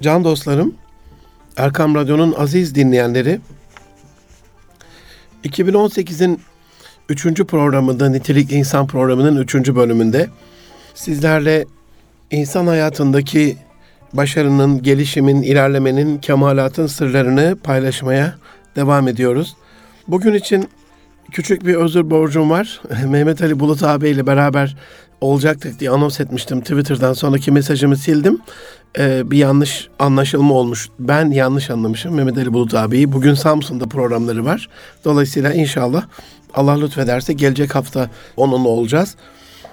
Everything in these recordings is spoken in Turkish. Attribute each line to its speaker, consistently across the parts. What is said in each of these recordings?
Speaker 1: Can dostlarım, Erkam Radyo'nun aziz dinleyenleri, 2018'in 3. programında, Nitelik İnsan programının 3. bölümünde sizlerle insan hayatındaki başarının, gelişimin, ilerlemenin, kemalatın sırlarını paylaşmaya devam ediyoruz. Bugün için küçük bir özür borcum var. Mehmet Ali Bulut abiyle beraber olacaktık diye anons etmiştim. Twitter'dan sonraki mesajımı sildim. Ee, bir yanlış anlaşılma olmuş. Ben yanlış anlamışım Mehmet Ali Bulut abiyi. Bugün Samsun'da programları var. Dolayısıyla inşallah Allah lütfederse gelecek hafta onunla olacağız.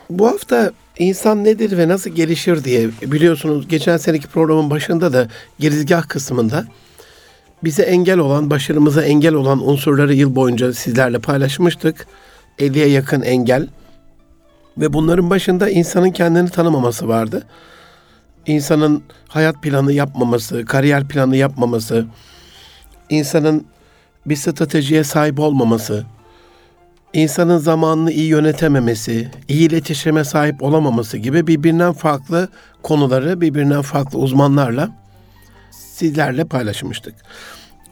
Speaker 1: Bu hafta insan nedir ve nasıl gelişir diye biliyorsunuz geçen seneki programın başında da girizgah kısmında bize engel olan, başarımıza engel olan unsurları yıl boyunca sizlerle paylaşmıştık. 50'ye yakın engel. Ve bunların başında insanın kendini tanımaması vardı. İnsanın hayat planı yapmaması, kariyer planı yapmaması, insanın bir stratejiye sahip olmaması, insanın zamanını iyi yönetememesi, iyi iletişime sahip olamaması gibi birbirinden farklı konuları birbirinden farklı uzmanlarla sizlerle paylaşmıştık.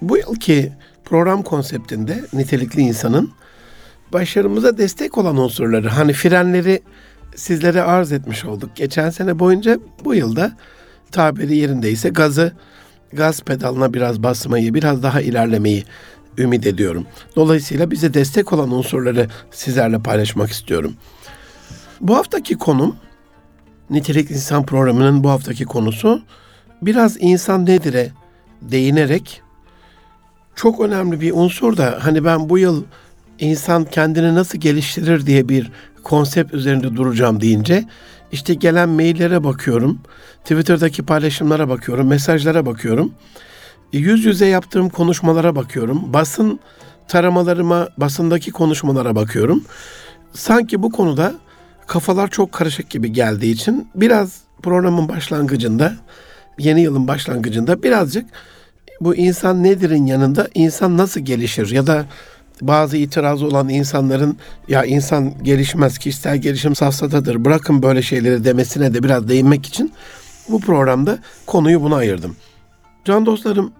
Speaker 1: Bu yılki program konseptinde nitelikli insanın başarımıza destek olan unsurları, hani frenleri sizlere arz etmiş olduk. Geçen sene boyunca bu yılda tabiri yerindeyse gazı, gaz pedalına biraz basmayı, biraz daha ilerlemeyi ümit ediyorum. Dolayısıyla bize destek olan unsurları sizlerle paylaşmak istiyorum. Bu haftaki konum, Nitelik İnsan programının bu haftaki konusu biraz insan nedir'e değinerek çok önemli bir unsur da hani ben bu yıl insan kendini nasıl geliştirir diye bir konsept üzerinde duracağım deyince işte gelen maillere bakıyorum, Twitter'daki paylaşımlara bakıyorum, mesajlara bakıyorum. Yüz yüze yaptığım konuşmalara bakıyorum. Basın taramalarıma, basındaki konuşmalara bakıyorum. Sanki bu konuda kafalar çok karışık gibi geldiği için biraz programın başlangıcında, yeni yılın başlangıcında birazcık bu insan nedir'in yanında insan nasıl gelişir ya da bazı itirazı olan insanların ya insan gelişmez, kişisel gelişim safsatadır, bırakın böyle şeyleri demesine de biraz değinmek için bu programda konuyu buna ayırdım. Can dostlarım,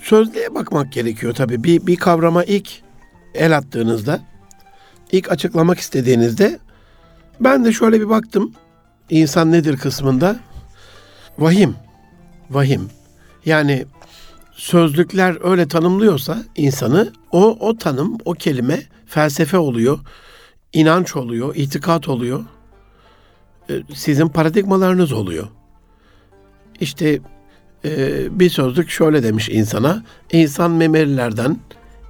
Speaker 1: sözlüğe bakmak gerekiyor tabii. Bir, bir kavrama ilk el attığınızda, ilk açıklamak istediğinizde ben de şöyle bir baktım. İnsan nedir kısmında? Vahim. Vahim. Yani sözlükler öyle tanımlıyorsa insanı o o tanım, o kelime felsefe oluyor, inanç oluyor, itikat oluyor. E, sizin paradigmalarınız oluyor. İşte e, bir sözlük şöyle demiş insana. İnsan memelilerden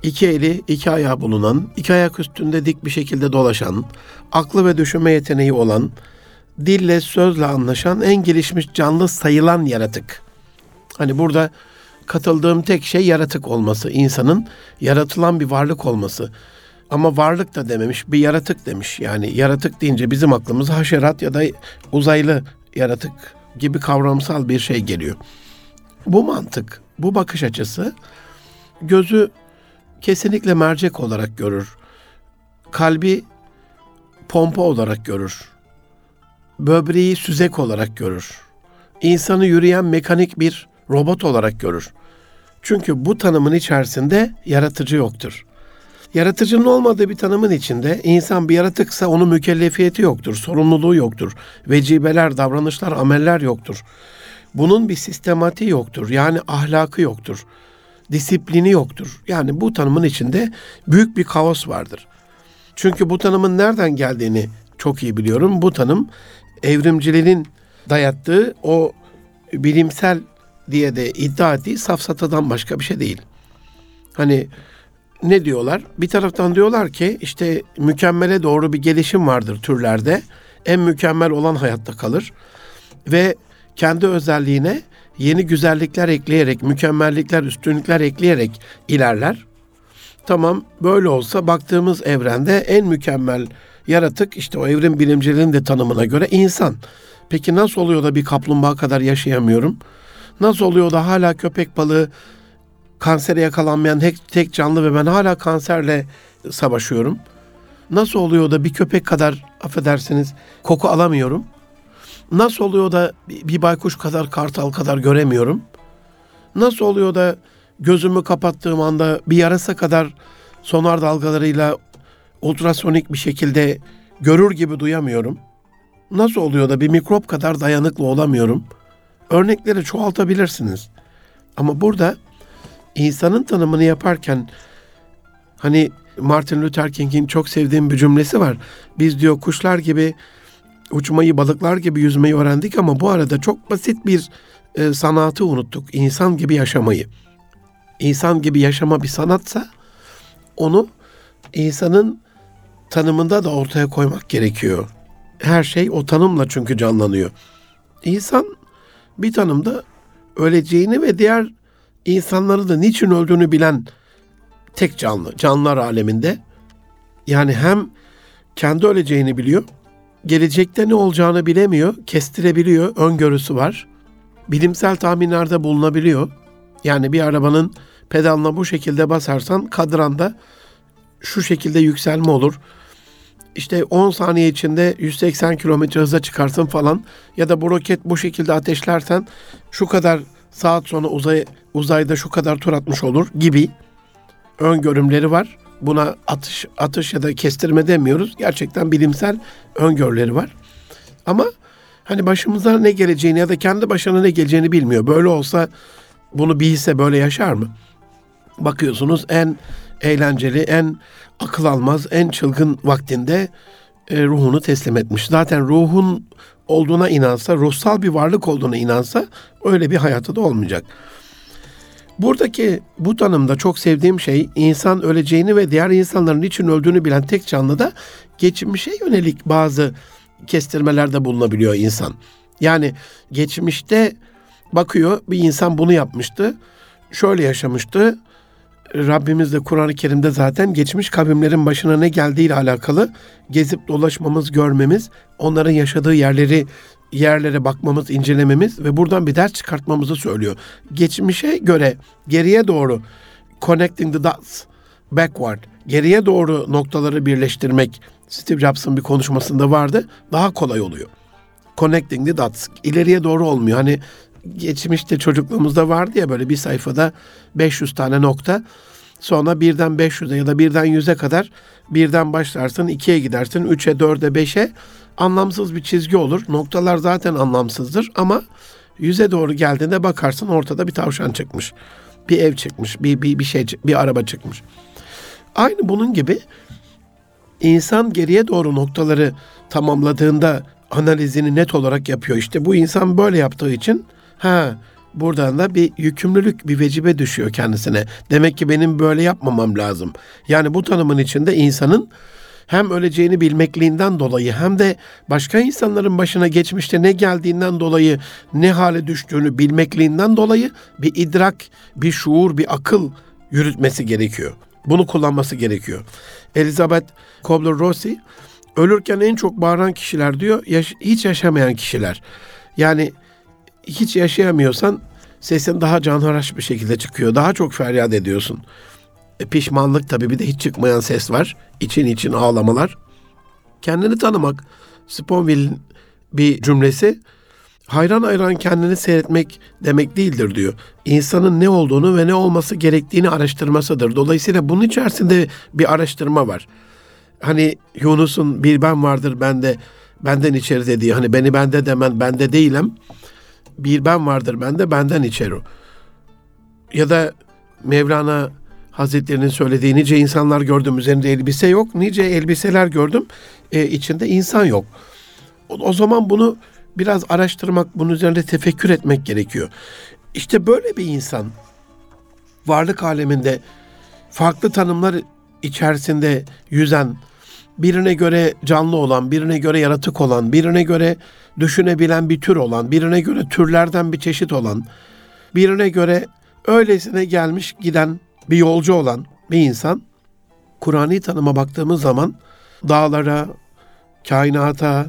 Speaker 1: iki eli, iki ayağı bulunan, iki ayak üstünde dik bir şekilde dolaşan, aklı ve düşünme yeteneği olan, dille sözle anlaşan en gelişmiş canlı sayılan yaratık. Hani burada katıldığım tek şey yaratık olması, insanın yaratılan bir varlık olması. Ama varlık da dememiş, bir yaratık demiş. Yani yaratık deyince bizim aklımıza haşerat ya da uzaylı yaratık gibi kavramsal bir şey geliyor. Bu mantık, bu bakış açısı gözü kesinlikle mercek olarak görür. Kalbi pompa olarak görür. Böbreği süzek olarak görür. İnsanı yürüyen mekanik bir robot olarak görür. Çünkü bu tanımın içerisinde yaratıcı yoktur. Yaratıcının olmadığı bir tanımın içinde insan bir yaratıksa onun mükellefiyeti yoktur, sorumluluğu yoktur. Vecibeler, davranışlar, ameller yoktur. Bunun bir sistematiği yoktur. Yani ahlakı yoktur. Disiplini yoktur. Yani bu tanımın içinde büyük bir kaos vardır. Çünkü bu tanımın nereden geldiğini çok iyi biliyorum. Bu tanım evrimciliğin dayattığı o bilimsel diye de iddia ettiği safsatadan başka bir şey değil. Hani ne diyorlar? Bir taraftan diyorlar ki işte mükemmele doğru bir gelişim vardır türlerde. En mükemmel olan hayatta kalır. Ve kendi özelliğine yeni güzellikler ekleyerek, mükemmellikler, üstünlükler ekleyerek ilerler. Tamam böyle olsa baktığımız evrende en mükemmel yaratık işte o evrim bilimcilerinin de tanımına göre insan. Peki nasıl oluyor da bir kaplumbağa kadar yaşayamıyorum? Nasıl oluyor da hala köpek balığı kansere yakalanmayan tek, tek canlı ve ben hala kanserle savaşıyorum? Nasıl oluyor da bir köpek kadar affedersiniz koku alamıyorum? Nasıl oluyor da bir baykuş kadar kartal kadar göremiyorum? Nasıl oluyor da gözümü kapattığım anda bir yarasa kadar sonar dalgalarıyla ultrasonik bir şekilde görür gibi duyamıyorum? Nasıl oluyor da bir mikrop kadar dayanıklı olamıyorum? Örnekleri çoğaltabilirsiniz. Ama burada insanın tanımını yaparken hani Martin Luther King'in çok sevdiğim bir cümlesi var. Biz diyor kuşlar gibi uçmayı, balıklar gibi yüzmeyi öğrendik ama bu arada çok basit bir e, sanatı unuttuk. İnsan gibi yaşamayı. İnsan gibi yaşama bir sanatsa onu insanın tanımında da ortaya koymak gerekiyor. Her şey o tanımla çünkü canlanıyor. İnsan bir tanımda öleceğini ve diğer insanları da niçin öldüğünü bilen tek canlı, canlılar aleminde. Yani hem kendi öleceğini biliyor, gelecekte ne olacağını bilemiyor, kestirebiliyor, öngörüsü var. Bilimsel tahminlerde bulunabiliyor. Yani bir arabanın pedalına bu şekilde basarsan kadranda şu şekilde yükselme olur. İşte 10 saniye içinde 180 kilometre hıza çıkarsın falan ya da bu roket bu şekilde ateşlersen şu kadar saat sonra uzay, uzayda şu kadar tur atmış olur gibi öngörümleri var. Buna atış atış ya da kestirme demiyoruz. Gerçekten bilimsel öngörüleri var. Ama hani başımıza ne geleceğini ya da kendi başına ne geleceğini bilmiyor. Böyle olsa bunu bilse böyle yaşar mı? Bakıyorsunuz en eğlenceli, en akıl almaz, en çılgın vaktinde e, ruhunu teslim etmiş. Zaten ruhun olduğuna inansa, ruhsal bir varlık olduğuna inansa öyle bir hayatı da olmayacak. Buradaki bu tanımda çok sevdiğim şey insan öleceğini ve diğer insanların için öldüğünü bilen tek canlı da geçmişe yönelik bazı kestirmelerde bulunabiliyor insan. Yani geçmişte bakıyor bir insan bunu yapmıştı, şöyle yaşamıştı. Rabbimiz de Kur'an-ı Kerim'de zaten geçmiş kavimlerin başına ne geldiğiyle alakalı gezip dolaşmamız, görmemiz, onların yaşadığı yerleri yerlere bakmamız, incelememiz ve buradan bir ders çıkartmamızı söylüyor. Geçmişe göre geriye doğru connecting the dots backward geriye doğru noktaları birleştirmek Steve Jobs'ın bir konuşmasında vardı. Daha kolay oluyor. Connecting the dots ileriye doğru olmuyor. Hani geçmişte çocukluğumuzda vardı ya böyle bir sayfada 500 tane nokta. Sonra birden 500'e ya da birden 100'e kadar birden başlarsın, 2'ye gidersin, 3'e, 4'e, 5'e anlamsız bir çizgi olur. Noktalar zaten anlamsızdır ama yüze doğru geldiğinde bakarsın ortada bir tavşan çıkmış. Bir ev çıkmış, bir, bir, bir şey, bir araba çıkmış. Aynı bunun gibi insan geriye doğru noktaları tamamladığında analizini net olarak yapıyor. İşte bu insan böyle yaptığı için ha buradan da bir yükümlülük, bir vecibe düşüyor kendisine. Demek ki benim böyle yapmamam lazım. Yani bu tanımın içinde insanın hem öleceğini bilmekliğinden dolayı hem de başka insanların başına geçmişte ne geldiğinden dolayı ne hale düştüğünü bilmekliğinden dolayı bir idrak, bir şuur, bir akıl yürütmesi gerekiyor. Bunu kullanması gerekiyor. Elizabeth Kubler-Rossi ölürken en çok bağıran kişiler diyor, yaş- hiç yaşamayan kişiler. Yani hiç yaşayamıyorsan sesin daha canhıraş bir şekilde çıkıyor. Daha çok feryat ediyorsun. E, pişmanlık tabii bir de hiç çıkmayan ses var. İçin için ağlamalar. Kendini tanımak. Sponville'in bir cümlesi hayran hayran kendini seyretmek demek değildir diyor. İnsanın ne olduğunu ve ne olması gerektiğini araştırmasıdır. Dolayısıyla bunun içerisinde bir araştırma var. Hani Yunus'un bir ben vardır bende benden içeri dediği hani beni bende demen bende değilim. Bir ben vardır bende benden içeri. Ya da Mevlana Hazretlerinin söylediği nice insanlar gördüm üzerinde elbise yok. Nice elbiseler gördüm e, içinde insan yok. O, o zaman bunu biraz araştırmak, bunun üzerinde tefekkür etmek gerekiyor. İşte böyle bir insan varlık aleminde farklı tanımlar içerisinde yüzen, birine göre canlı olan, birine göre yaratık olan, birine göre düşünebilen bir tür olan, birine göre türlerden bir çeşit olan, birine göre öylesine gelmiş giden bir yolcu olan bir insan Kur'an'ı tanıma baktığımız zaman dağlara, kainata,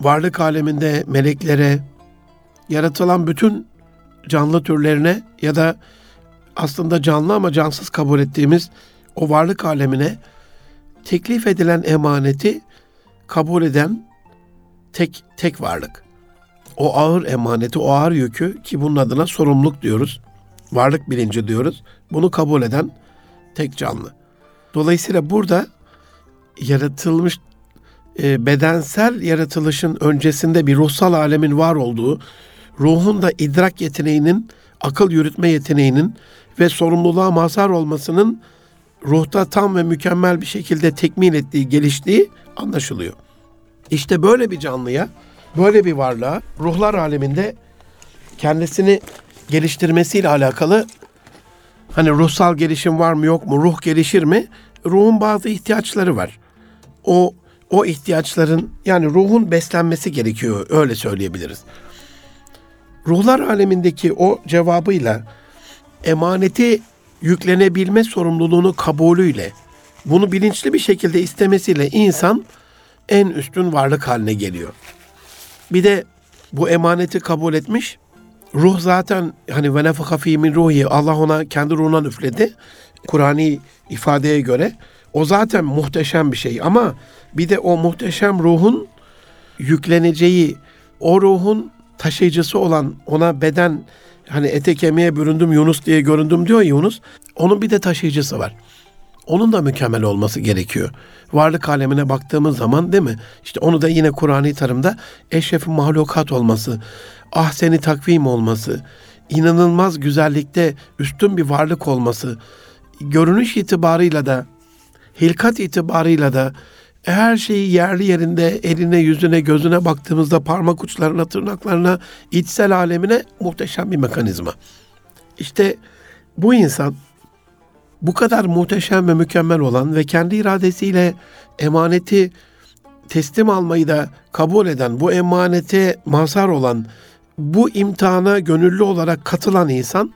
Speaker 1: varlık aleminde meleklere, yaratılan bütün canlı türlerine ya da aslında canlı ama cansız kabul ettiğimiz o varlık alemine teklif edilen emaneti kabul eden tek tek varlık. O ağır emaneti, o ağır yükü ki bunun adına sorumluluk diyoruz. varlık bilinci diyoruz. Bunu kabul eden tek canlı. Dolayısıyla burada yaratılmış e, bedensel yaratılışın öncesinde bir ruhsal alemin var olduğu, ruhun da idrak yeteneğinin, akıl yürütme yeteneğinin ve sorumluluğa mazhar olmasının ruhta tam ve mükemmel bir şekilde tekmin ettiği, geliştiği anlaşılıyor. İşte böyle bir canlıya, böyle bir varlığa ruhlar aleminde kendisini geliştirmesiyle alakalı hani ruhsal gelişim var mı yok mu, ruh gelişir mi? Ruhun bazı ihtiyaçları var. O o ihtiyaçların yani ruhun beslenmesi gerekiyor öyle söyleyebiliriz. Ruhlar alemindeki o cevabıyla emaneti yüklenebilme sorumluluğunu kabulüyle bunu bilinçli bir şekilde istemesiyle insan en üstün varlık haline geliyor. Bir de bu emaneti kabul etmiş. Ruh zaten hani ve nefaka min ruhi Allah ona kendi ruhundan üfledi. Kur'ani ifadeye göre o zaten muhteşem bir şey ama bir de o muhteşem ruhun yükleneceği o ruhun taşıyıcısı olan ona beden hani ete kemiğe büründüm Yunus diye göründüm diyor Yunus. Onun bir de taşıyıcısı var. Onun da mükemmel olması gerekiyor. Varlık alemine baktığımız zaman değil mi? İşte onu da yine Kur'an-ı Tarım'da eşrefin mahlukat olması, ahseni takvim olması, inanılmaz güzellikte üstün bir varlık olması, görünüş itibarıyla da, hilkat itibarıyla da her şeyi yerli yerinde eline, yüzüne, gözüne baktığımızda parmak uçlarına, tırnaklarına, içsel alemine muhteşem bir mekanizma. İşte bu insan bu kadar muhteşem ve mükemmel olan ve kendi iradesiyle emaneti teslim almayı da kabul eden, bu emanete mazhar olan, bu imtihana gönüllü olarak katılan insan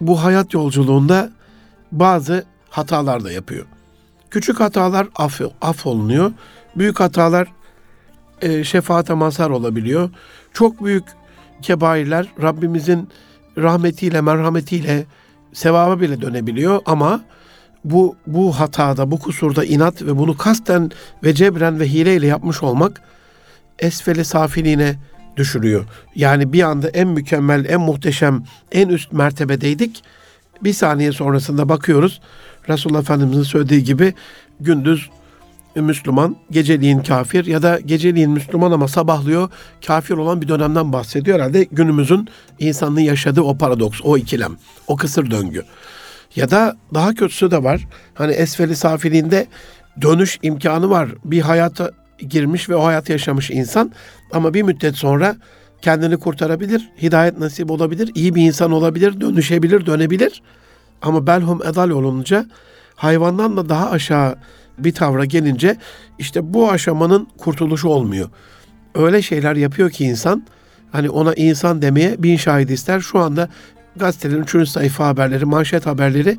Speaker 1: bu hayat yolculuğunda bazı hatalar da yapıyor. Küçük hatalar aff, affolunuyor. Büyük hatalar e, şefaate mazhar olabiliyor. Çok büyük kebairler Rabbimizin rahmetiyle, merhametiyle sevaba bile dönebiliyor ama bu bu hatada, bu kusurda inat ve bunu kasten ve cebren ve hileyle yapmış olmak esfeli safiliğine düşürüyor. Yani bir anda en mükemmel, en muhteşem, en üst mertebedeydik. Bir saniye sonrasında bakıyoruz. Resulullah Efendimiz'in söylediği gibi gündüz Müslüman, geceliğin kafir ya da geceliğin Müslüman ama sabahlıyor kafir olan bir dönemden bahsediyor. Herhalde günümüzün insanlığın yaşadığı o paradoks, o ikilem, o kısır döngü. Ya da daha kötüsü de var. Hani esfeli safiliğinde dönüş imkanı var. Bir hayata girmiş ve o hayatı yaşamış insan ama bir müddet sonra kendini kurtarabilir, hidayet nasip olabilir, iyi bir insan olabilir, dönüşebilir, dönebilir. Ama belhum edal olunca hayvandan da daha aşağı bir tavra gelince işte bu aşamanın kurtuluşu olmuyor. Öyle şeyler yapıyor ki insan hani ona insan demeye bin şahit ister. Şu anda gazetelerin üçüncü sayfa haberleri, manşet haberleri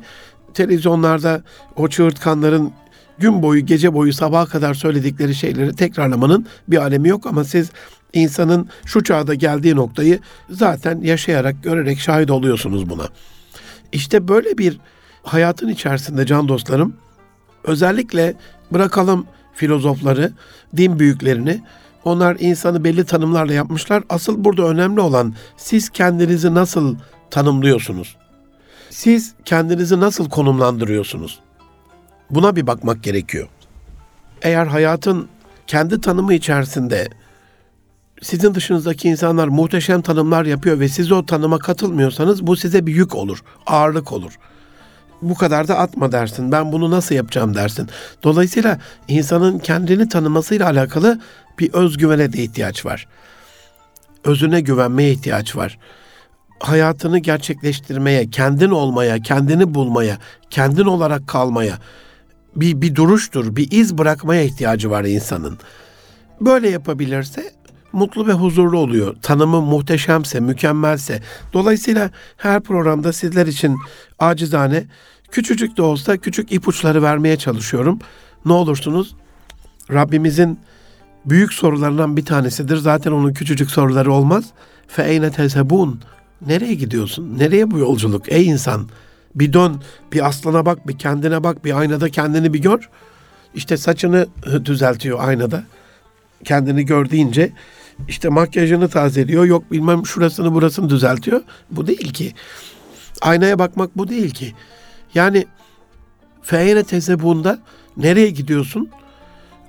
Speaker 1: televizyonlarda o çığırtkanların gün boyu, gece boyu, sabaha kadar söyledikleri şeyleri tekrarlamanın bir alemi yok ama siz insanın şu çağda geldiği noktayı zaten yaşayarak, görerek şahit oluyorsunuz buna. İşte böyle bir hayatın içerisinde can dostlarım özellikle bırakalım filozofları, din büyüklerini. Onlar insanı belli tanımlarla yapmışlar. Asıl burada önemli olan siz kendinizi nasıl tanımlıyorsunuz? Siz kendinizi nasıl konumlandırıyorsunuz? Buna bir bakmak gerekiyor. Eğer hayatın kendi tanımı içerisinde sizin dışınızdaki insanlar muhteşem tanımlar yapıyor ve siz o tanıma katılmıyorsanız bu size bir yük olur, ağırlık olur. Bu kadar da atma dersin. Ben bunu nasıl yapacağım dersin. Dolayısıyla insanın kendini tanımasıyla alakalı bir özgüvene de ihtiyaç var. Özüne güvenmeye ihtiyaç var. Hayatını gerçekleştirmeye, kendin olmaya, kendini bulmaya, kendin olarak kalmaya bir, bir duruştur, bir iz bırakmaya ihtiyacı var insanın. Böyle yapabilirse mutlu ve huzurlu oluyor. Tanımı muhteşemse, mükemmelse. Dolayısıyla her programda sizler için acizane küçücük de olsa küçük ipuçları vermeye çalışıyorum. Ne olursunuz Rabbimizin büyük sorularından bir tanesidir. Zaten onun küçücük soruları olmaz. Fe eyne tezhebun. Nereye gidiyorsun? Nereye bu yolculuk ey insan? Bir dön, bir aslana bak, bir kendine bak, bir aynada kendini bir gör. İşte saçını düzeltiyor aynada. Kendini gör deyince işte makyajını tazeliyor. Yok bilmem şurasını burasını düzeltiyor. Bu değil ki. Aynaya bakmak bu değil ki. Yani feyene tezebunda nereye gidiyorsun?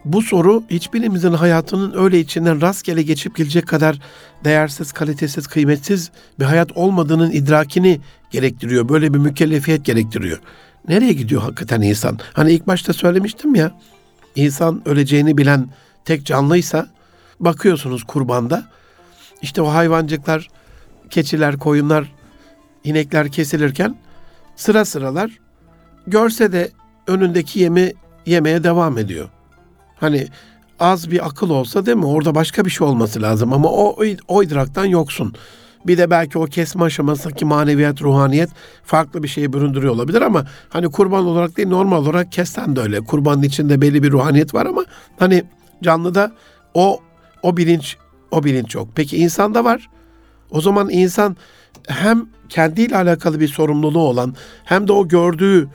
Speaker 1: Bu soru hiçbirimizin hayatının öyle içinden rastgele geçip gelecek kadar değersiz, kalitesiz, kıymetsiz bir hayat olmadığının idrakini gerektiriyor. Böyle bir mükellefiyet gerektiriyor. Nereye gidiyor hakikaten insan? Hani ilk başta söylemiştim ya, insan öleceğini bilen tek canlıysa bakıyorsunuz kurbanda. İşte o hayvancıklar, keçiler, koyunlar, inekler kesilirken sıra sıralar görse de önündeki yemi yemeye devam ediyor. Hani az bir akıl olsa değil mi? Orada başka bir şey olması lazım ama o, o yoksun. Bir de belki o kesme aşamasındaki maneviyat, ruhaniyet farklı bir şeye büründürüyor olabilir ama hani kurban olarak değil normal olarak kesten de öyle. Kurbanın içinde belli bir ruhaniyet var ama hani canlıda o o bilinç o bilinç yok. Peki insanda var. O zaman insan hem kendiyle alakalı bir sorumluluğu olan hem de o gördüğü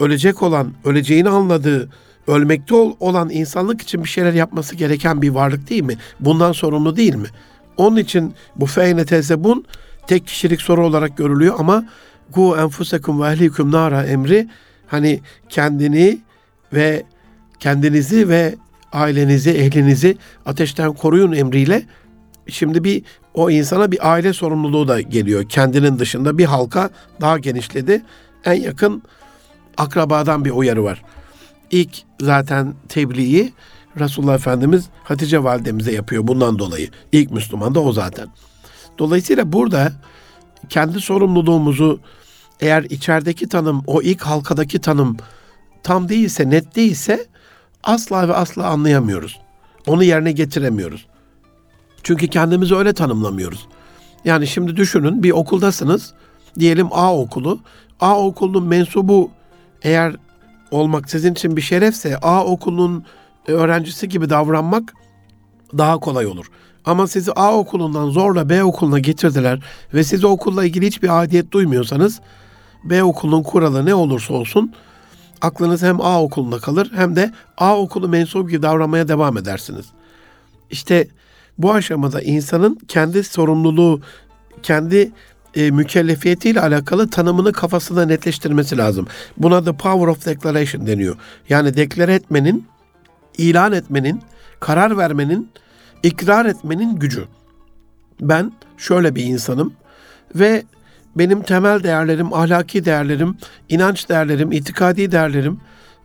Speaker 1: ölecek olan, öleceğini anladığı, ölmekte olan insanlık için bir şeyler yapması gereken bir varlık değil mi? Bundan sorumlu değil mi? Onun için bu feyne tezebun tek kişilik soru olarak görülüyor ama gu enfusekum ve ehlikum nara emri hani kendini ve kendinizi ve ailenizi, ehlinizi ateşten koruyun emriyle şimdi bir o insana bir aile sorumluluğu da geliyor. Kendinin dışında bir halka daha genişledi. En yakın akrabadan bir uyarı var. İlk zaten tebliği Resulullah Efendimiz Hatice validemize yapıyor bundan dolayı. İlk Müslüman da o zaten. Dolayısıyla burada kendi sorumluluğumuzu eğer içerideki tanım, o ilk halkadaki tanım tam değilse, net değilse asla ve asla anlayamıyoruz. Onu yerine getiremiyoruz. Çünkü kendimizi öyle tanımlamıyoruz. Yani şimdi düşünün bir okuldasınız. Diyelim A okulu. A okulunun mensubu eğer olmak sizin için bir şerefse A okulunun öğrencisi gibi davranmak daha kolay olur. Ama sizi A okulundan zorla B okuluna getirdiler ve siz okulla ilgili hiçbir adiyet duymuyorsanız B okulunun kuralı ne olursa olsun aklınız hem A okulunda kalır hem de A okulu mensup gibi davranmaya devam edersiniz. İşte bu aşamada insanın kendi sorumluluğu, kendi e, mükellefiyetiyle alakalı tanımını kafasında netleştirmesi lazım. Buna da power of declaration deniyor. Yani deklare etmenin, ilan etmenin, karar vermenin, ikrar etmenin gücü. Ben şöyle bir insanım ve benim temel değerlerim, ahlaki değerlerim, inanç değerlerim, itikadi değerlerim,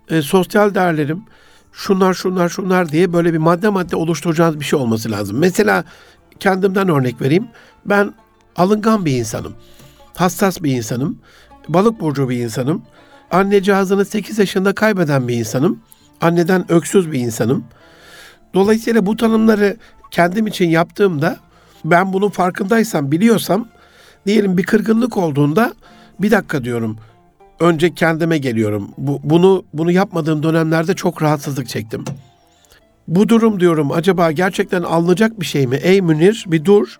Speaker 1: e, sosyal değerlerim, şunlar şunlar şunlar diye böyle bir madde madde oluşturacağınız bir şey olması lazım. Mesela kendimden örnek vereyim. Ben alıngan bir insanım. Hassas bir insanım. Balık burcu bir insanım. Anne cihazını 8 yaşında kaybeden bir insanım. Anneden öksüz bir insanım. Dolayısıyla bu tanımları kendim için yaptığımda ben bunun farkındaysam, biliyorsam diyelim bir kırgınlık olduğunda bir dakika diyorum. Önce kendime geliyorum. Bu, bunu bunu yapmadığım dönemlerde çok rahatsızlık çektim. Bu durum diyorum acaba gerçekten alınacak bir şey mi? Ey Münir bir dur.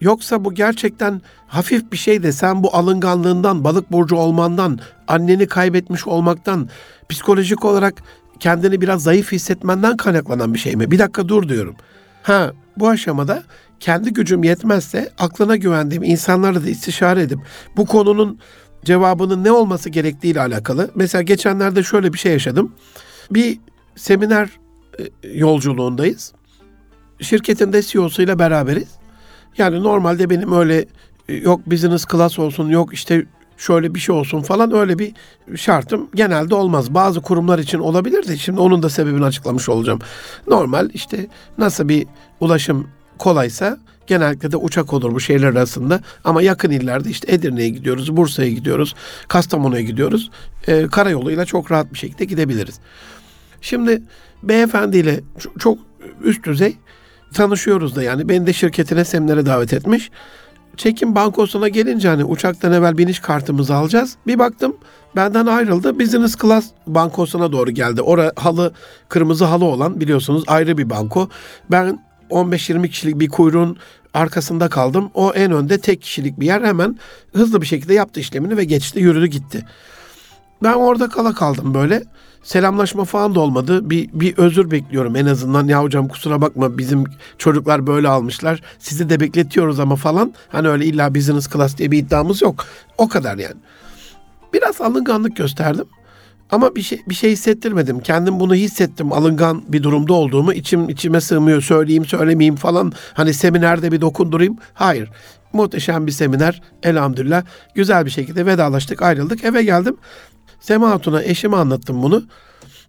Speaker 1: Yoksa bu gerçekten hafif bir şey de sen bu alınganlığından, balık burcu olmandan, anneni kaybetmiş olmaktan, psikolojik olarak kendini biraz zayıf hissetmenden kaynaklanan bir şey mi? Bir dakika dur diyorum. Ha bu aşamada kendi gücüm yetmezse aklına güvendiğim insanlarla da istişare edip bu konunun cevabının ne olması gerektiğiyle alakalı. Mesela geçenlerde şöyle bir şey yaşadım. Bir seminer e, yolculuğundayız. Şirketin de CEO'suyla beraberiz. Yani normalde benim öyle e, yok business class olsun, yok işte şöyle bir şey olsun falan öyle bir şartım genelde olmaz. Bazı kurumlar için olabilir de şimdi onun da sebebini açıklamış olacağım. Normal işte nasıl bir ulaşım kolaysa genellikle de uçak olur bu şehirler arasında. Ama yakın illerde işte Edirne'ye gidiyoruz, Bursa'ya gidiyoruz, Kastamonu'ya gidiyoruz. Ee, karayoluyla çok rahat bir şekilde gidebiliriz. Şimdi beyefendiyle çok üst düzey tanışıyoruz da yani. Beni de şirketine seminere davet etmiş. Çekim bankosuna gelince hani uçaktan evvel biniş kartımızı alacağız. Bir baktım benden ayrıldı. Business class bankosuna doğru geldi. Ora halı, kırmızı halı olan biliyorsunuz ayrı bir banko. Ben 15-20 kişilik bir kuyruğun arkasında kaldım. O en önde tek kişilik bir yer hemen hızlı bir şekilde yaptı işlemini ve geçti, yürüdü gitti. Ben orada kala kaldım böyle. selamlaşma falan da olmadı. Bir, bir özür bekliyorum en azından. Ya hocam kusura bakma bizim çocuklar böyle almışlar. Sizi de bekletiyoruz ama falan. Hani öyle illa business class diye bir iddiamız yok. O kadar yani. Biraz alınganlık gösterdim. Ama bir şey bir şey hissettirmedim. Kendim bunu hissettim. Alıngan bir durumda olduğumu. içim içime sığmıyor. Söyleyeyim, söylemeyeyim falan. Hani seminerde bir dokundurayım. Hayır. Muhteşem bir seminer. Elhamdülillah. Güzel bir şekilde vedalaştık, ayrıldık. Eve geldim. Sema Hatun'a eşime anlattım bunu.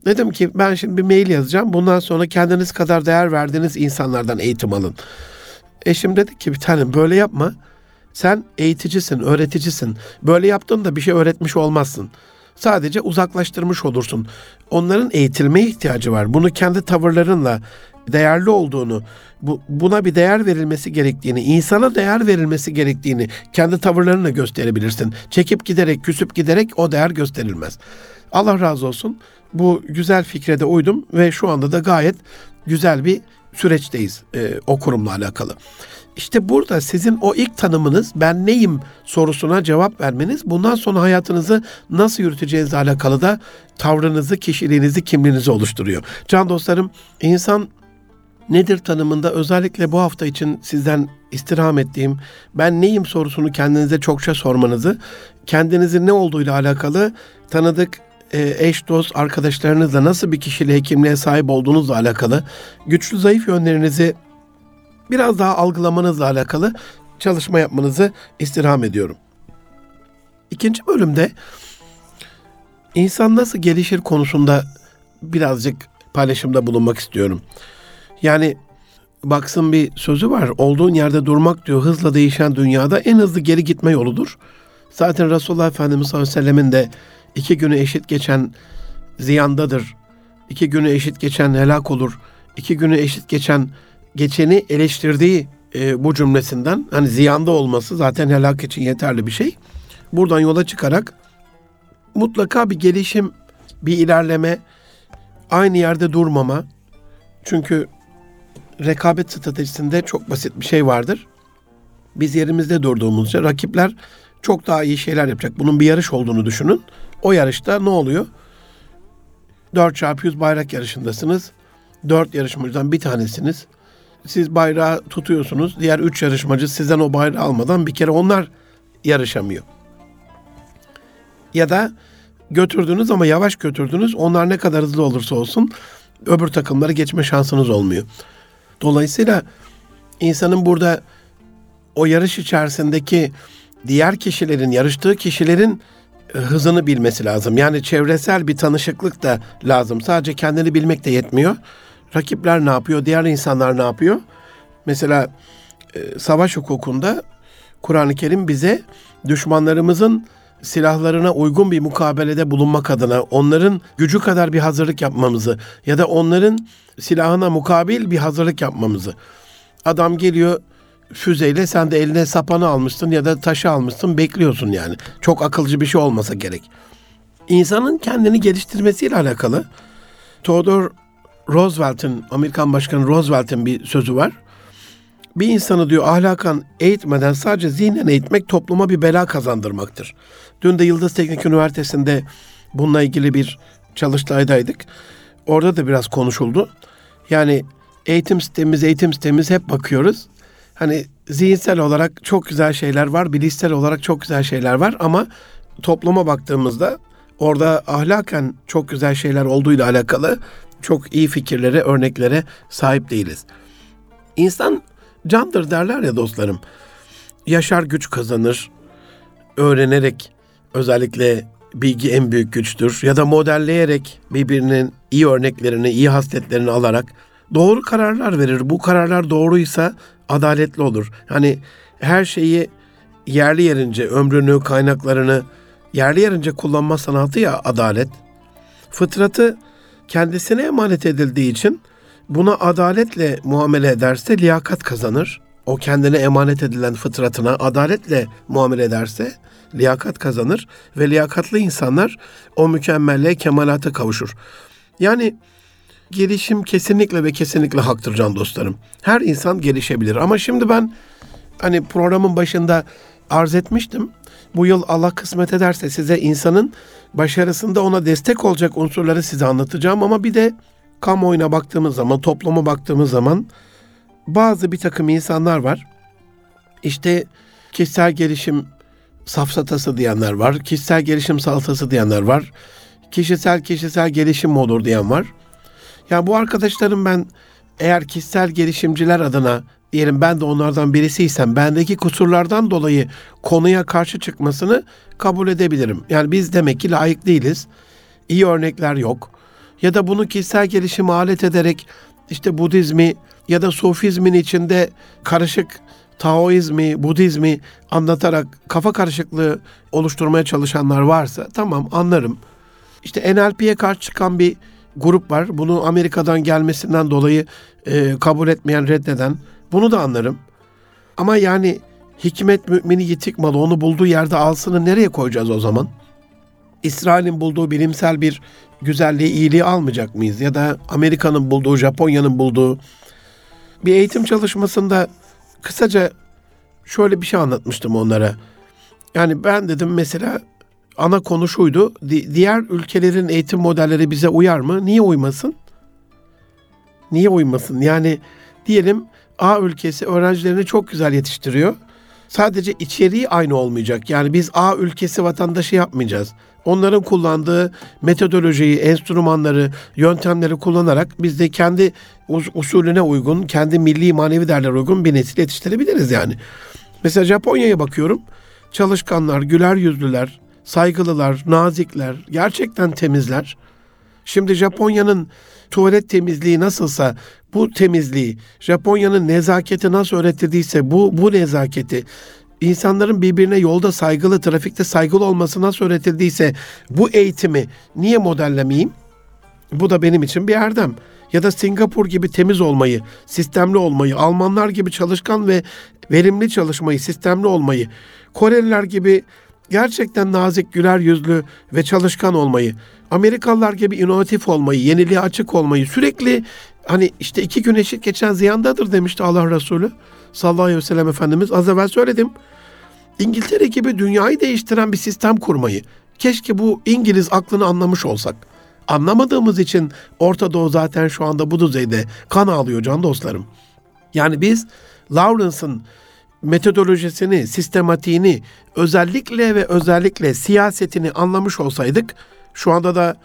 Speaker 1: Dedim ki ben şimdi bir mail yazacağım. Bundan sonra kendiniz kadar değer verdiğiniz insanlardan eğitim alın. Eşim dedi ki bir tane böyle yapma. Sen eğiticisin, öğreticisin. Böyle yaptığında bir şey öğretmiş olmazsın. Sadece uzaklaştırmış olursun. Onların eğitilmeye ihtiyacı var. Bunu kendi tavırlarınla değerli olduğunu, bu, buna bir değer verilmesi gerektiğini, insana değer verilmesi gerektiğini kendi tavırlarınla gösterebilirsin. Çekip giderek, küsüp giderek o değer gösterilmez. Allah razı olsun. Bu güzel fikre de uydum ve şu anda da gayet güzel bir süreçteyiz e, o kurumla alakalı. İşte burada sizin o ilk tanımınız ben neyim sorusuna cevap vermeniz bundan sonra hayatınızı nasıl yürüteceğinizle alakalı da tavrınızı, kişiliğinizi, kimliğinizi oluşturuyor. Can dostlarım insan nedir tanımında özellikle bu hafta için sizden istirham ettiğim ben neyim sorusunu kendinize çokça sormanızı, kendinizin ne olduğuyla alakalı tanıdık e, eş, dost, arkadaşlarınızla nasıl bir kişiliğe, kimliğe sahip olduğunuzla alakalı, güçlü zayıf yönlerinizi biraz daha algılamanızla alakalı çalışma yapmanızı istirham ediyorum. İkinci bölümde insan nasıl gelişir konusunda birazcık paylaşımda bulunmak istiyorum. Yani baksın bir sözü var. Olduğun yerde durmak diyor hızla değişen dünyada en hızlı geri gitme yoludur. Zaten Resulullah Efendimiz sallallahu aleyhi ve sellemin de iki günü eşit geçen ziyandadır. İki günü eşit geçen helak olur. İki günü eşit geçen geçeni eleştirdiği e, bu cümlesinden hani ziyanda olması zaten helak için yeterli bir şey. Buradan yola çıkarak mutlaka bir gelişim, bir ilerleme, aynı yerde durmama. Çünkü rekabet stratejisinde çok basit bir şey vardır. Biz yerimizde durduğumuzda rakipler çok daha iyi şeyler yapacak. Bunun bir yarış olduğunu düşünün. O yarışta ne oluyor? 4 çarpı 100 bayrak yarışındasınız. 4 yarışmacıdan bir tanesiniz. Siz bayrağı tutuyorsunuz. Diğer 3 yarışmacı sizden o bayrağı almadan bir kere onlar yarışamıyor. Ya da götürdünüz ama yavaş götürdünüz. Onlar ne kadar hızlı olursa olsun öbür takımları geçme şansınız olmuyor. Dolayısıyla insanın burada o yarış içerisindeki diğer kişilerin, yarıştığı kişilerin e, hızını bilmesi lazım. Yani çevresel bir tanışıklık da lazım. Sadece kendini bilmek de yetmiyor. Rakipler ne yapıyor? Diğer insanlar ne yapıyor? Mesela e, savaş hukukunda Kur'an-ı Kerim bize düşmanlarımızın silahlarına uygun bir mukabelede bulunmak adına onların gücü kadar bir hazırlık yapmamızı ya da onların silahına mukabil bir hazırlık yapmamızı. Adam geliyor füzeyle sen de eline sapanı almışsın ya da taşı almışsın bekliyorsun yani. Çok akılcı bir şey olmasa gerek. İnsanın kendini geliştirmesiyle alakalı Theodore Roosevelt'in, Amerikan Başkanı Roosevelt'in bir sözü var. Bir insanı diyor ahlakan eğitmeden sadece zihnen eğitmek topluma bir bela kazandırmaktır. Dün de Yıldız Teknik Üniversitesi'nde bununla ilgili bir çalıştaydaydık. Orada da biraz konuşuldu. Yani eğitim sistemimiz, eğitim sistemimiz hep bakıyoruz. Hani zihinsel olarak çok güzel şeyler var, bilişsel olarak çok güzel şeyler var ama topluma baktığımızda orada ahlaken çok güzel şeyler olduğuyla alakalı çok iyi fikirlere, örneklere sahip değiliz. İnsan candır derler ya dostlarım. Yaşar güç kazanır, öğrenerek özellikle bilgi en büyük güçtür ya da modelleyerek birbirinin iyi örneklerini, iyi hasletlerini alarak doğru kararlar verir. Bu kararlar doğruysa adaletli olur. Hani her şeyi yerli yerince, ömrünü, kaynaklarını yerli yerince kullanma sanatı ya adalet. Fıtratı kendisine emanet edildiği için buna adaletle muamele ederse liyakat kazanır. O kendine emanet edilen fıtratına adaletle muamele ederse liyakat kazanır ve liyakatlı insanlar o mükemmelliğe, kemalata kavuşur. Yani gelişim kesinlikle ve kesinlikle haktır can dostlarım. Her insan gelişebilir ama şimdi ben hani programın başında arz etmiştim. Bu yıl Allah kısmet ederse size insanın başarısında ona destek olacak unsurları size anlatacağım ama bir de kamuoyuna baktığımız zaman, topluma baktığımız zaman bazı bir takım insanlar var. İşte kişisel gelişim safsatası diyenler var. Kişisel gelişim salatası diyenler var. Kişisel kişisel gelişim mi olur diyen var. Yani bu arkadaşlarım ben eğer kişisel gelişimciler adına diyelim ben de onlardan birisiysem bendeki kusurlardan dolayı konuya karşı çıkmasını kabul edebilirim. Yani biz demek ki layık değiliz. İyi örnekler yok. Ya da bunu kişisel gelişime alet ederek işte Budizmi ya da Sufizmin içinde karışık Taoizmi, Budizmi anlatarak kafa karışıklığı oluşturmaya çalışanlar varsa tamam anlarım. İşte NLP'ye karşı çıkan bir grup var. Bunu Amerika'dan gelmesinden dolayı e, kabul etmeyen, reddeden. Bunu da anlarım. Ama yani hikmet mümini yitik malı onu bulduğu yerde alsını nereye koyacağız o zaman? İsrail'in bulduğu bilimsel bir güzelliği, iyiliği almayacak mıyız? Ya da Amerika'nın bulduğu, Japonya'nın bulduğu bir eğitim çalışmasında kısaca şöyle bir şey anlatmıştım onlara. Yani ben dedim mesela ana konu şuydu. Di- diğer ülkelerin eğitim modelleri bize uyar mı? Niye uymasın? Niye uymasın? Yani diyelim A ülkesi öğrencilerini çok güzel yetiştiriyor. Sadece içeriği aynı olmayacak. Yani biz A ülkesi vatandaşı yapmayacağız. Onların kullandığı metodolojiyi, enstrümanları, yöntemleri kullanarak biz de kendi us- usulüne uygun, kendi milli manevi değerlere uygun bir nesil yetiştirebiliriz yani. Mesela Japonya'ya bakıyorum. Çalışkanlar, güler yüzlüler, saygılılar, nazikler, gerçekten temizler. Şimdi Japonya'nın tuvalet temizliği nasılsa bu temizliği, Japonya'nın nezaketi nasıl öğretildiyse bu bu nezaketi, insanların birbirine yolda saygılı, trafikte saygılı olması nasıl öğretildiyse bu eğitimi niye modellemeyeyim? Bu da benim için bir erdem. Ya da Singapur gibi temiz olmayı, sistemli olmayı, Almanlar gibi çalışkan ve verimli çalışmayı, sistemli olmayı, Koreliler gibi gerçekten nazik, güler yüzlü ve çalışkan olmayı, Amerikalılar gibi inovatif olmayı, yeniliğe açık olmayı, sürekli hani işte iki gün eşit geçen ziyandadır demişti Allah Resulü sallallahu aleyhi ve sellem Efendimiz. Az evvel söyledim. İngiltere gibi dünyayı değiştiren bir sistem kurmayı. Keşke bu İngiliz aklını anlamış olsak. Anlamadığımız için Orta Doğu zaten şu anda bu düzeyde kan ağlıyor can dostlarım. Yani biz Lawrence'ın metodolojisini, sistematiğini, özellikle ve özellikle siyasetini anlamış olsaydık şu anda da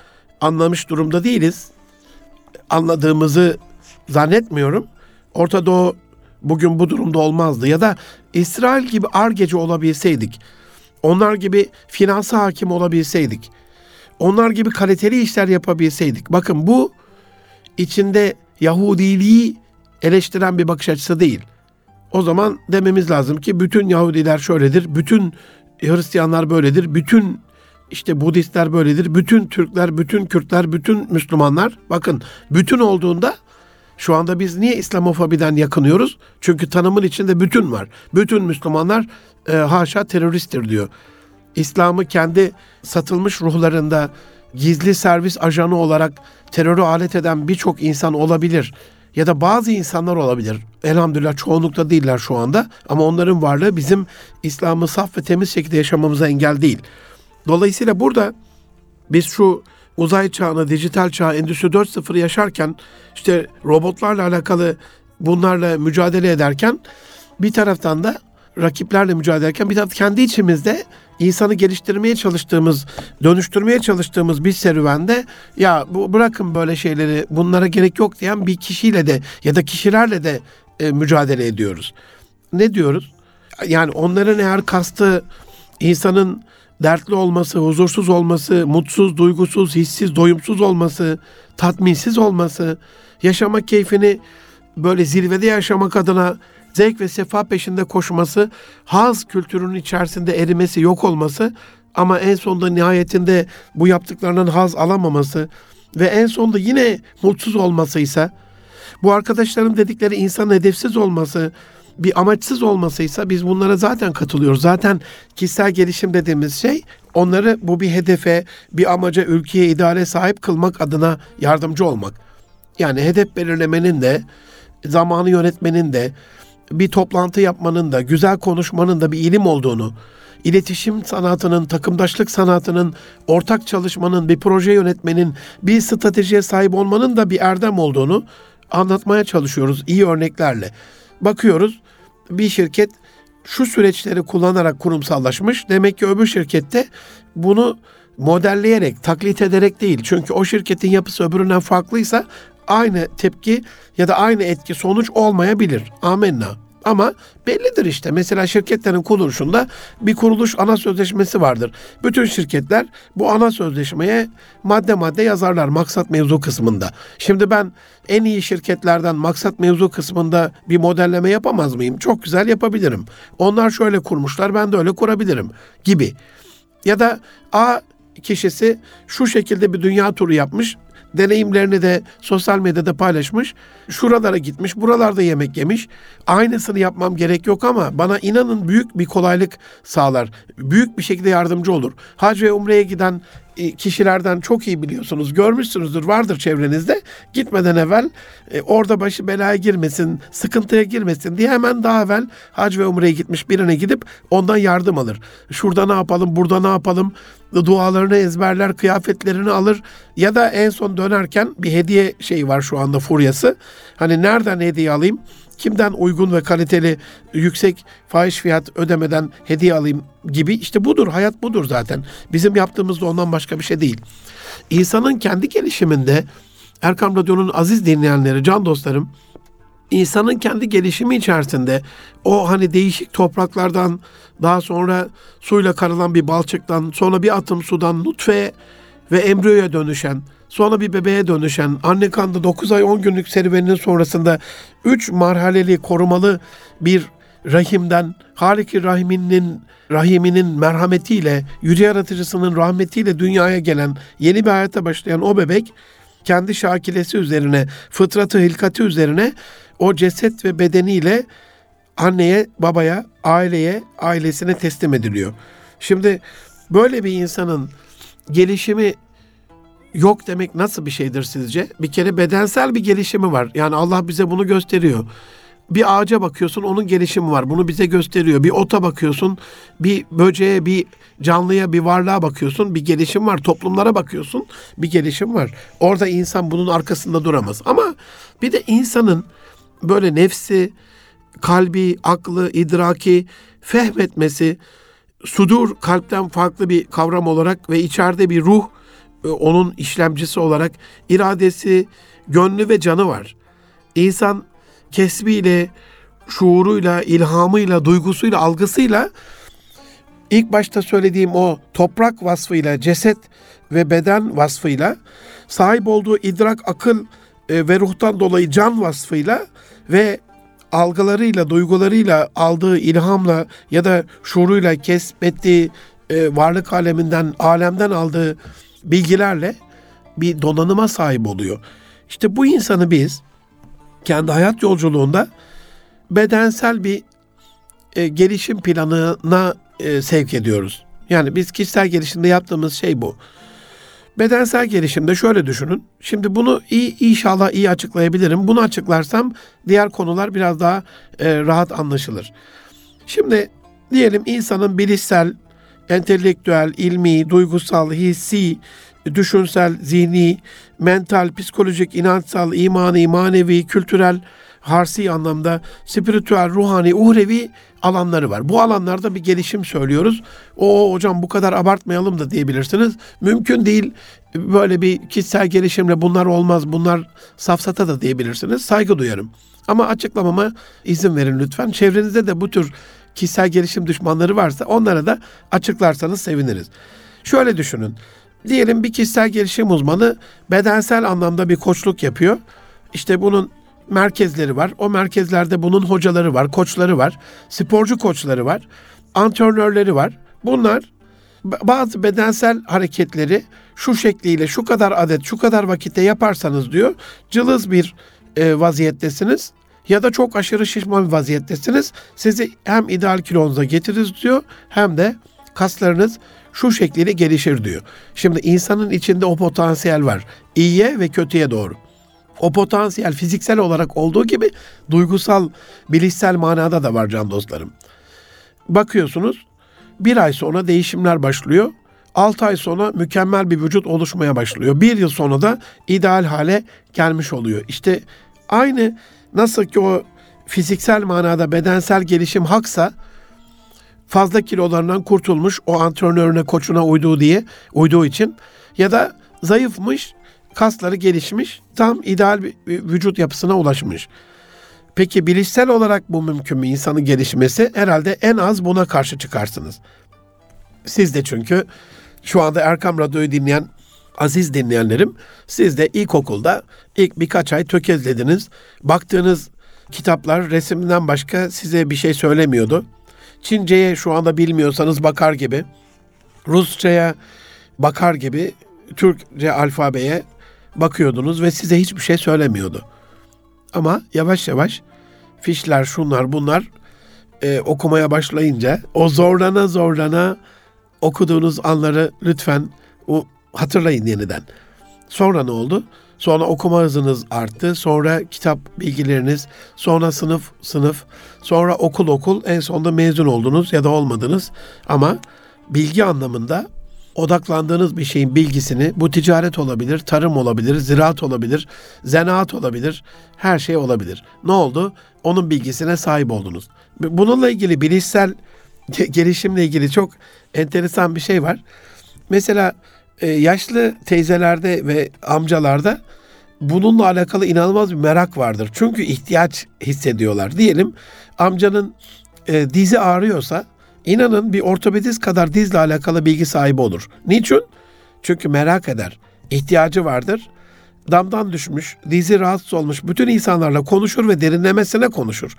Speaker 1: anlamış durumda değiliz. Anladığımızı zannetmiyorum. Orta Doğu bugün bu durumda olmazdı ya da İsrail gibi argeci olabilseydik, onlar gibi finansa hakim olabilseydik, onlar gibi kaliteli işler yapabilseydik. Bakın bu içinde Yahudiliği eleştiren bir bakış açısı değil. O zaman dememiz lazım ki bütün Yahudiler şöyledir, bütün Hristiyanlar böyledir, bütün işte Budistler böyledir, bütün Türkler, bütün Kürtler, bütün Müslümanlar. Bakın bütün olduğunda şu anda biz niye İslamofobiden yakınıyoruz? Çünkü tanımın içinde bütün var. Bütün Müslümanlar e, haşa teröristtir diyor. İslam'ı kendi satılmış ruhlarında gizli servis ajanı olarak terörü alet eden birçok insan olabilir. Ya da bazı insanlar olabilir. Elhamdülillah çoğunlukta değiller şu anda. Ama onların varlığı bizim İslam'ı saf ve temiz şekilde yaşamamıza engel değil. Dolayısıyla burada biz şu uzay çağını, dijital çağı, Endüstri 4.0 yaşarken işte robotlarla alakalı bunlarla mücadele ederken bir taraftan da rakiplerle mücadele ederken bir taraftan kendi içimizde insanı geliştirmeye çalıştığımız, dönüştürmeye çalıştığımız bir serüvende ya bu bırakın böyle şeyleri bunlara gerek yok diyen bir kişiyle de ya da kişilerle de e, mücadele ediyoruz. Ne diyoruz? Yani onların eğer kastı insanın dertli olması, huzursuz olması, mutsuz, duygusuz, hissiz, doyumsuz olması, tatminsiz olması, yaşama keyfini böyle zirvede yaşamak adına zevk ve sefa peşinde koşması, haz kültürünün içerisinde erimesi, yok olması ama en sonunda nihayetinde bu yaptıklarından haz alamaması ve en sonunda yine mutsuz olmasıysa, bu arkadaşların dedikleri insan hedefsiz olması, bir amaçsız olmasıysa biz bunlara zaten katılıyoruz. Zaten kişisel gelişim dediğimiz şey onları bu bir hedefe, bir amaca, ülkeye, idare sahip kılmak adına yardımcı olmak. Yani hedef belirlemenin de, zamanı yönetmenin de, bir toplantı yapmanın da, güzel konuşmanın da bir ilim olduğunu, iletişim sanatının, takımdaşlık sanatının, ortak çalışmanın, bir proje yönetmenin, bir stratejiye sahip olmanın da bir erdem olduğunu anlatmaya çalışıyoruz iyi örneklerle. Bakıyoruz bir şirket şu süreçleri kullanarak kurumsallaşmış. Demek ki öbür şirkette bunu modelleyerek, taklit ederek değil. Çünkü o şirketin yapısı öbüründen farklıysa aynı tepki ya da aynı etki sonuç olmayabilir. Amenna. Ama bellidir işte. Mesela şirketlerin kuruluşunda bir kuruluş ana sözleşmesi vardır. Bütün şirketler bu ana sözleşmeye madde madde yazarlar maksat mevzu kısmında. Şimdi ben en iyi şirketlerden maksat mevzu kısmında bir modelleme yapamaz mıyım? Çok güzel yapabilirim. Onlar şöyle kurmuşlar ben de öyle kurabilirim gibi. Ya da A kişisi şu şekilde bir dünya turu yapmış deneyimlerini de sosyal medyada paylaşmış. Şuralara gitmiş, buralarda yemek yemiş. Aynısını yapmam gerek yok ama bana inanın büyük bir kolaylık sağlar. Büyük bir şekilde yardımcı olur. Hac ve Umre'ye giden kişilerden çok iyi biliyorsunuz. Görmüşsünüzdür, vardır çevrenizde. Gitmeden evvel e, orada başı belaya girmesin, sıkıntıya girmesin diye hemen daha evvel hac ve umreye gitmiş birine gidip ondan yardım alır. Şurada ne yapalım, burada ne yapalım, dualarını ezberler, kıyafetlerini alır ya da en son dönerken bir hediye şeyi var şu anda furyası. Hani nereden hediye alayım? Kimden uygun ve kaliteli yüksek fahiş fiyat ödemeden hediye alayım gibi işte budur hayat budur zaten. Bizim yaptığımız da ondan başka bir şey değil. İnsanın kendi gelişiminde Erkam Radyo'nun aziz dinleyenleri, can dostlarım insanın kendi gelişimi içerisinde o hani değişik topraklardan daha sonra suyla karılan bir balçıktan sonra bir atım sudan nutfe ve embriyoya dönüşen sonra bir bebeğe dönüşen anne kanda 9 ay 10 günlük serüveninin sonrasında 3 marhaleli korumalı bir rahimden Halik-i Rahiminin rahiminin merhametiyle, yüce yaratıcısının rahmetiyle dünyaya gelen, yeni bir hayata başlayan o bebek kendi şakilesi üzerine, fıtratı, hilkati üzerine o ceset ve bedeniyle anneye, babaya, aileye, ailesine teslim ediliyor. Şimdi böyle bir insanın gelişimi yok demek nasıl bir şeydir sizce? Bir kere bedensel bir gelişimi var. Yani Allah bize bunu gösteriyor. Bir ağaca bakıyorsun onun gelişimi var. Bunu bize gösteriyor. Bir ota bakıyorsun, bir böceğe, bir canlıya, bir varlığa bakıyorsun. Bir gelişim var. Toplumlara bakıyorsun. Bir gelişim var. Orada insan bunun arkasında duramaz. Ama bir de insanın böyle nefsi, kalbi, aklı, idraki fehmetmesi, sudur kalpten farklı bir kavram olarak ve içeride bir ruh e, onun işlemcisi olarak iradesi, gönlü ve canı var. İnsan kesbiyle, şuuruyla, ilhamıyla, duygusuyla, algısıyla ilk başta söylediğim o toprak vasfıyla, ceset ve beden vasfıyla sahip olduğu idrak, akıl e, ve ruhtan dolayı can vasfıyla ve algılarıyla, duygularıyla aldığı ilhamla ya da şuuruyla kesbettiği e, varlık aleminden, alemden aldığı bilgilerle bir donanıma sahip oluyor. İşte bu insanı biz kendi hayat yolculuğunda bedensel bir e, gelişim planına e, sevk ediyoruz. Yani biz kişisel gelişimde yaptığımız şey bu. Bedensel gelişimde şöyle düşünün. Şimdi bunu iyi inşallah iyi açıklayabilirim. Bunu açıklarsam diğer konular biraz daha e, rahat anlaşılır. Şimdi diyelim insanın bilişsel, entelektüel, ilmi, duygusal, hissi, düşünsel, zihni, mental, psikolojik, inançsal, imani, manevi, kültürel, harsi anlamda spiritüel, ruhani, uhrevi alanları var. Bu alanlarda bir gelişim söylüyoruz. O hocam bu kadar abartmayalım da diyebilirsiniz. Mümkün değil böyle bir kişisel gelişimle bunlar olmaz, bunlar safsata da diyebilirsiniz. Saygı duyarım. Ama açıklamama izin verin lütfen. Çevrenizde de bu tür kişisel gelişim düşmanları varsa onlara da açıklarsanız seviniriz. Şöyle düşünün. Diyelim bir kişisel gelişim uzmanı bedensel anlamda bir koçluk yapıyor. İşte bunun merkezleri var. O merkezlerde bunun hocaları var, koçları var, sporcu koçları var, antrenörleri var. Bunlar bazı bedensel hareketleri şu şekliyle şu kadar adet şu kadar vakitte yaparsanız diyor cılız bir e, vaziyettesiniz ya da çok aşırı şişman bir vaziyettesiniz. Sizi hem ideal kilonuza getiririz diyor hem de kaslarınız şu şekliyle gelişir diyor. Şimdi insanın içinde o potansiyel var. İyiye ve kötüye doğru. O potansiyel fiziksel olarak olduğu gibi duygusal, bilişsel manada da var can dostlarım. Bakıyorsunuz bir ay sonra değişimler başlıyor. 6 ay sonra mükemmel bir vücut oluşmaya başlıyor. Bir yıl sonra da ideal hale gelmiş oluyor. İşte aynı nasıl ki o fiziksel manada bedensel gelişim haksa fazla kilolarından kurtulmuş o antrenörüne koçuna uyduğu diye uyduğu için ya da zayıfmış kasları gelişmiş tam ideal bir vücut yapısına ulaşmış. Peki bilişsel olarak bu mümkün mü insanın gelişmesi? Herhalde en az buna karşı çıkarsınız. Siz de çünkü şu anda Erkam Radyo'yu dinleyen aziz dinleyenlerim siz de ilkokulda ilk birkaç ay tökezlediniz. Baktığınız kitaplar resimden başka size bir şey söylemiyordu. Çince'ye şu anda bilmiyorsanız bakar gibi, Rusça'ya bakar gibi, Türkçe alfabeye bakıyordunuz ve size hiçbir şey söylemiyordu. Ama yavaş yavaş fişler, şunlar, bunlar e, okumaya başlayınca o zorlana zorlana okuduğunuz anları lütfen o, hatırlayın yeniden. Sonra ne oldu? Sonra okuma hızınız arttı. Sonra kitap bilgileriniz, sonra sınıf sınıf, sonra okul okul, en sonunda mezun oldunuz ya da olmadınız. Ama bilgi anlamında odaklandığınız bir şeyin bilgisini, bu ticaret olabilir, tarım olabilir, ziraat olabilir, zanaat olabilir, her şey olabilir. Ne oldu? Onun bilgisine sahip oldunuz. Bununla ilgili bilişsel gelişimle ilgili çok enteresan bir şey var. Mesela e, yaşlı teyzelerde ve amcalarda bununla alakalı inanılmaz bir merak vardır. Çünkü ihtiyaç hissediyorlar. Diyelim amcanın e, dizi ağrıyorsa inanın bir ortopedist kadar dizle alakalı bilgi sahibi olur. Niçin? Çünkü merak eder. İhtiyacı vardır. Damdan düşmüş, dizi rahatsız olmuş bütün insanlarla konuşur ve derinlemesine konuşur.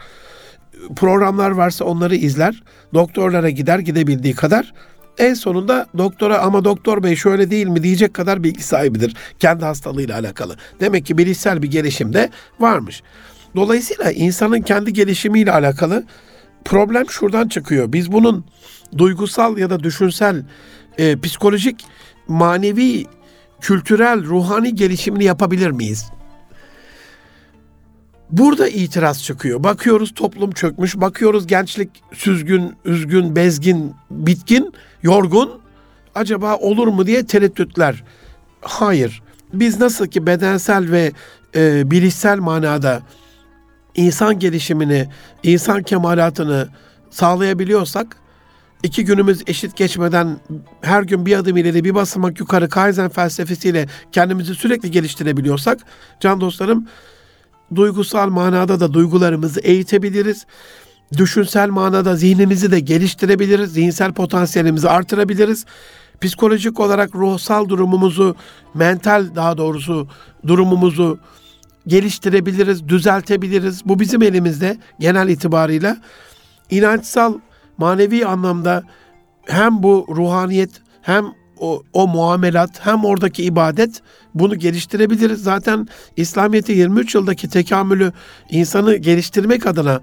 Speaker 1: Programlar varsa onları izler. Doktorlara gider gidebildiği kadar en sonunda doktora ama doktor bey şöyle değil mi diyecek kadar bilgi sahibidir kendi hastalığıyla alakalı. Demek ki bilişsel bir gelişim de varmış. Dolayısıyla insanın kendi gelişimiyle alakalı problem şuradan çıkıyor. Biz bunun duygusal ya da düşünsel, e, psikolojik, manevi, kültürel, ruhani gelişimini yapabilir miyiz? Burada itiraz çıkıyor. Bakıyoruz toplum çökmüş, bakıyoruz gençlik süzgün, üzgün, bezgin, bitkin, yorgun. Acaba olur mu diye tereddütler. Hayır. Biz nasıl ki bedensel ve e, bilişsel manada insan gelişimini, insan kemalatını sağlayabiliyorsak, iki günümüz eşit geçmeden her gün bir adım ileri bir basamak yukarı Kaizen felsefesiyle kendimizi sürekli geliştirebiliyorsak, can dostlarım duygusal manada da duygularımızı eğitebiliriz. Düşünsel manada zihnimizi de geliştirebiliriz. Zihinsel potansiyelimizi artırabiliriz. Psikolojik olarak ruhsal durumumuzu, mental daha doğrusu durumumuzu geliştirebiliriz, düzeltebiliriz. Bu bizim elimizde genel itibarıyla. İnançsal, manevi anlamda hem bu ruhaniyet hem o, o muamelat hem oradaki ibadet bunu geliştirebiliriz. Zaten İslamiyet'in 23 yıldaki tekamülü insanı geliştirmek adına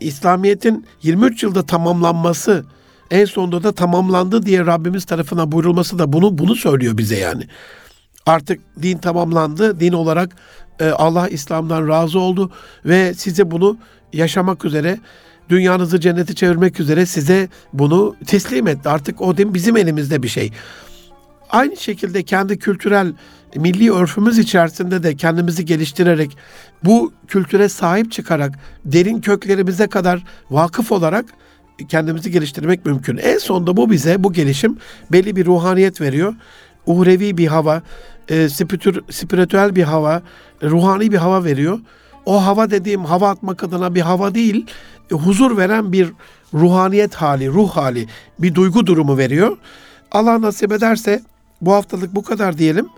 Speaker 1: İslamiyet'in 23 yılda tamamlanması en sonunda da tamamlandı diye Rabbimiz tarafından buyurulması da bunu bunu söylüyor bize yani. Artık din tamamlandı. Din olarak Allah İslam'dan razı oldu ve size bunu yaşamak üzere dünyanızı cennete çevirmek üzere size bunu teslim etti. Artık o din bizim elimizde bir şey. Aynı şekilde kendi kültürel milli örfümüz içerisinde de kendimizi geliştirerek bu kültüre sahip çıkarak derin köklerimize kadar vakıf olarak kendimizi geliştirmek mümkün. En sonunda bu bize bu gelişim belli bir ruhaniyet veriyor. Uhrevi bir hava, e, spiritür, spiritüel bir hava, ruhani bir hava veriyor. O hava dediğim hava atmak adına bir hava değil, e, huzur veren bir ruhaniyet hali, ruh hali, bir duygu durumu veriyor. Allah nasip ederse bu haftalık bu kadar diyelim.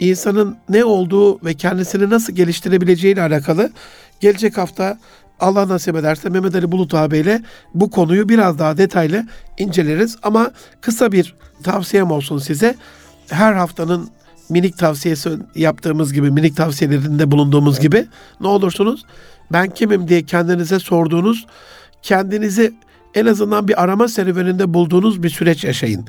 Speaker 1: İnsanın ne olduğu ve kendisini nasıl geliştirebileceği ile alakalı gelecek hafta Allah nasip ederse Mehmet Ali Bulut ağabeyle bu konuyu biraz daha detaylı inceleriz. Ama kısa bir tavsiyem olsun size. Her haftanın minik tavsiyesi yaptığımız gibi, minik tavsiyelerinde bulunduğumuz gibi ne olursunuz ben kimim diye kendinize sorduğunuz, kendinizi en azından bir arama serüveninde bulduğunuz bir süreç yaşayın.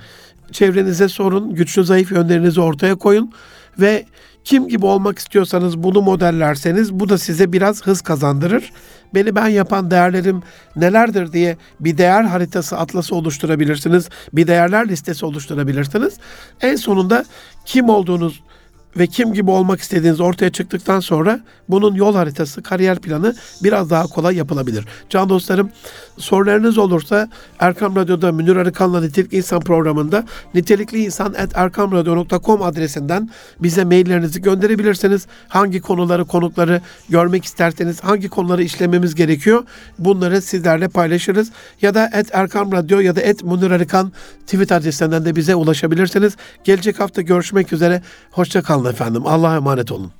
Speaker 1: Çevrenize sorun, güçlü zayıf yönlerinizi ortaya koyun ve Kim gibi olmak istiyorsanız bunu modellerseniz bu da size biraz hız kazandırır. Beni ben yapan değerlerim nelerdir diye bir değer haritası atlası oluşturabilirsiniz. Bir değerler listesi oluşturabilirsiniz. En sonunda kim olduğunuz ve kim gibi olmak istediğiniz ortaya çıktıktan sonra bunun yol haritası, kariyer planı biraz daha kolay yapılabilir. Can dostlarım sorularınız olursa Erkam Radyo'da Münir Arıkan'la Nitelikli İnsan programında nitelikli insan at erkamradyo.com adresinden bize maillerinizi gönderebilirsiniz. Hangi konuları, konukları görmek isterseniz, hangi konuları işlememiz gerekiyor bunları sizlerle paylaşırız. Ya da at Erkam Radyo ya da at Münir Arıkan tweet adresinden de bize ulaşabilirsiniz. Gelecek hafta görüşmek üzere. Hoşça kalın efendim. Allah'a emanet olun.